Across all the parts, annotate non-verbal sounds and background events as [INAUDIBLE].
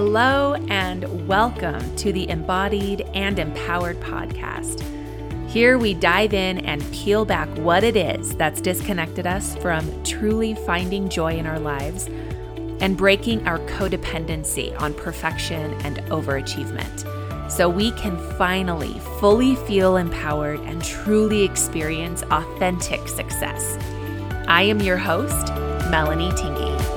Hello, and welcome to the Embodied and Empowered podcast. Here we dive in and peel back what it is that's disconnected us from truly finding joy in our lives and breaking our codependency on perfection and overachievement so we can finally fully feel empowered and truly experience authentic success. I am your host, Melanie Tingy.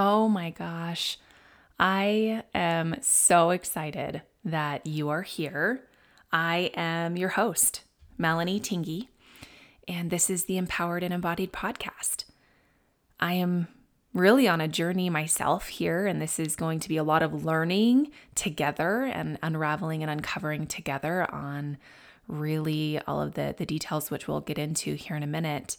Oh my gosh. I am so excited that you are here. I am your host, Melanie Tingy, and this is the Empowered and Embodied podcast. I am really on a journey myself here, and this is going to be a lot of learning together and unraveling and uncovering together on really all of the, the details, which we'll get into here in a minute.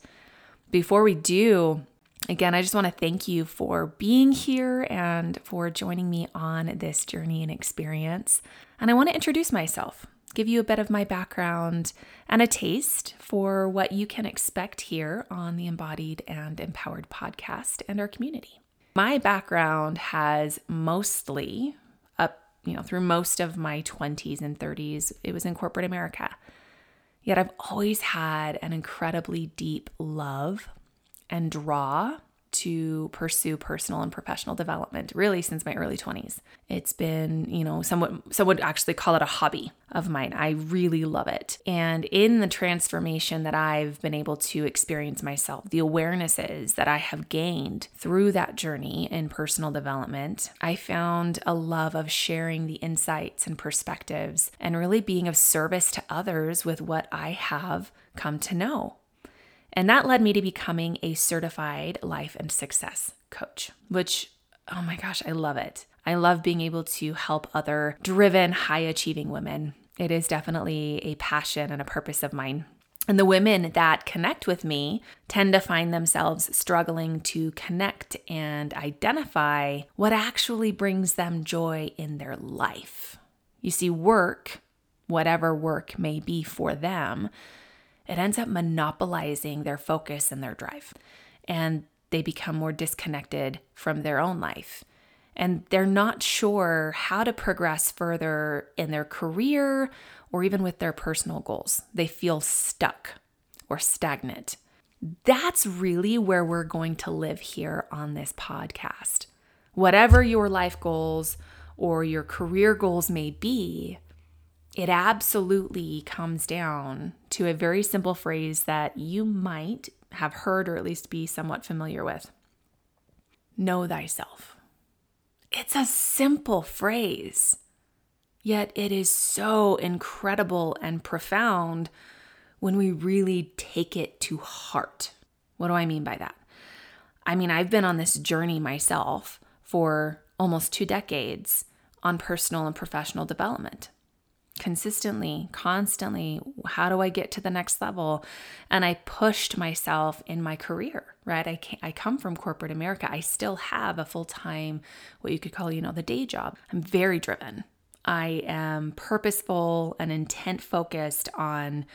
Before we do, Again, I just want to thank you for being here and for joining me on this journey and experience. And I want to introduce myself, give you a bit of my background and a taste for what you can expect here on the Embodied and Empowered podcast and our community. My background has mostly up, you know, through most of my 20s and 30s, it was in corporate America. Yet I've always had an incredibly deep love and draw to pursue personal and professional development really since my early 20s. It's been, you know, somewhat some would actually call it a hobby of mine. I really love it. And in the transformation that I've been able to experience myself, the awarenesses that I have gained through that journey in personal development, I found a love of sharing the insights and perspectives and really being of service to others with what I have come to know. And that led me to becoming a certified life and success coach, which, oh my gosh, I love it. I love being able to help other driven, high achieving women. It is definitely a passion and a purpose of mine. And the women that connect with me tend to find themselves struggling to connect and identify what actually brings them joy in their life. You see, work, whatever work may be for them, it ends up monopolizing their focus and their drive. And they become more disconnected from their own life. And they're not sure how to progress further in their career or even with their personal goals. They feel stuck or stagnant. That's really where we're going to live here on this podcast. Whatever your life goals or your career goals may be, it absolutely comes down to a very simple phrase that you might have heard or at least be somewhat familiar with Know thyself. It's a simple phrase, yet it is so incredible and profound when we really take it to heart. What do I mean by that? I mean, I've been on this journey myself for almost two decades on personal and professional development consistently, constantly. How do I get to the next level? And I pushed myself in my career, right? I, I come from corporate America. I still have a full time, what you could call, you know, the day job. I'm very driven. I am purposeful and intent focused on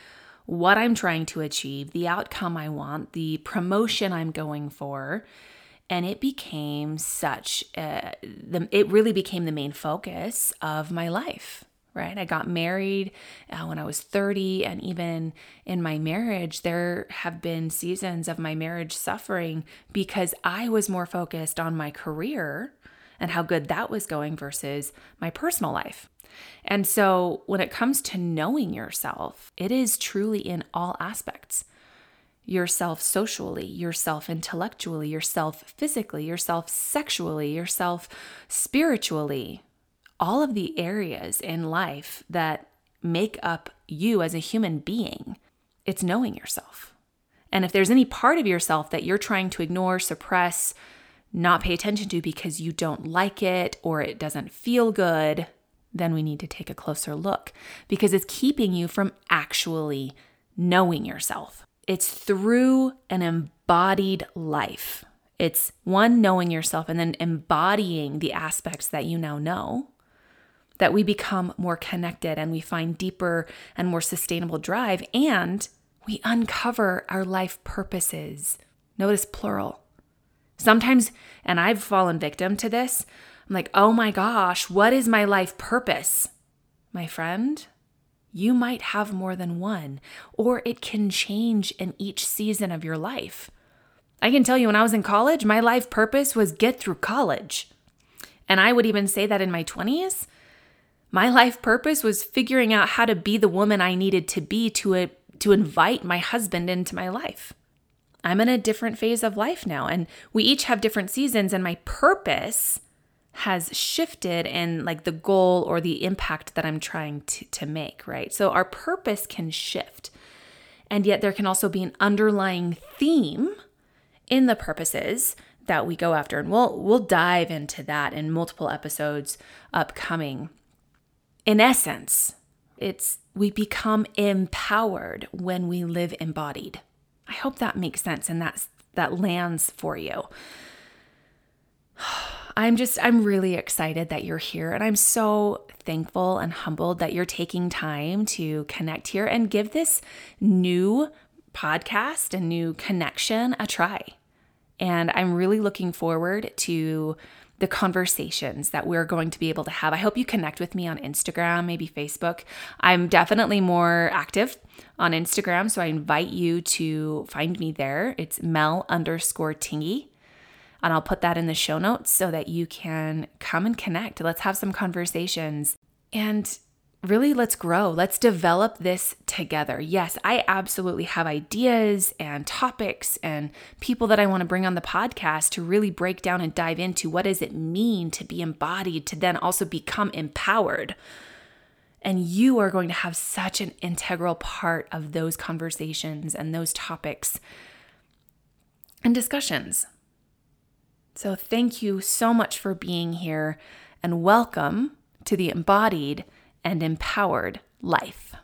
what I'm trying to achieve, the outcome I want, the promotion I'm going for. And it became such, a, the, it really became the main focus of my life right? I got married uh, when I was 30, and even in my marriage, there have been seasons of my marriage suffering because I was more focused on my career and how good that was going versus my personal life. And so, when it comes to knowing yourself, it is truly in all aspects yourself socially, yourself intellectually, yourself physically, yourself sexually, yourself spiritually, all of the areas in life that make up you as a human being. It's knowing yourself. And if there's any part of yourself that you're trying to ignore, suppress, not pay attention to because you don't like it or it doesn't feel good, then we need to take a closer look because it's keeping you from actually knowing yourself. It's through an embodied life. It's one, knowing yourself and then embodying the aspects that you now know that we become more connected and we find deeper and more sustainable drive and we uncover our life purposes. Notice plural. Sometimes, and I've fallen victim to this, I'm like, oh my gosh, what is my life purpose? My friend, you might have more than one, or it can change in each season of your life. I can tell you when I was in college, my life purpose was get through college. And I would even say that in my 20s, my life purpose was figuring out how to be the woman I needed to be to a, to invite my husband into my life. I'm in a different phase of life now, and we each have different seasons, and my purpose has shifted in like the goal or the impact that I'm trying to, to make, right? So our purpose can shift. And yet there can also be an underlying theme in the purposes that we go after. And we'll we'll dive into that in multiple episodes upcoming. In essence, it's we become empowered when we live embodied. I hope that makes sense and that's that lands for you. [SIGHS] I'm just, I'm really excited that you're here. And I'm so thankful and humbled that you're taking time to connect here and give this new podcast, a new connection, a try. And I'm really looking forward to the conversations that we're going to be able to have. I hope you connect with me on Instagram, maybe Facebook. I'm definitely more active on Instagram, so I invite you to find me there. It's Mel underscore Tingy. And I'll put that in the show notes so that you can come and connect. Let's have some conversations. And really let's grow. Let's develop this together. Yes, I absolutely have ideas and topics and people that I want to bring on the podcast to really break down and dive into what does it mean to be embodied to then also become empowered. And you are going to have such an integral part of those conversations and those topics and discussions. So, thank you so much for being here and welcome to the embodied and empowered life.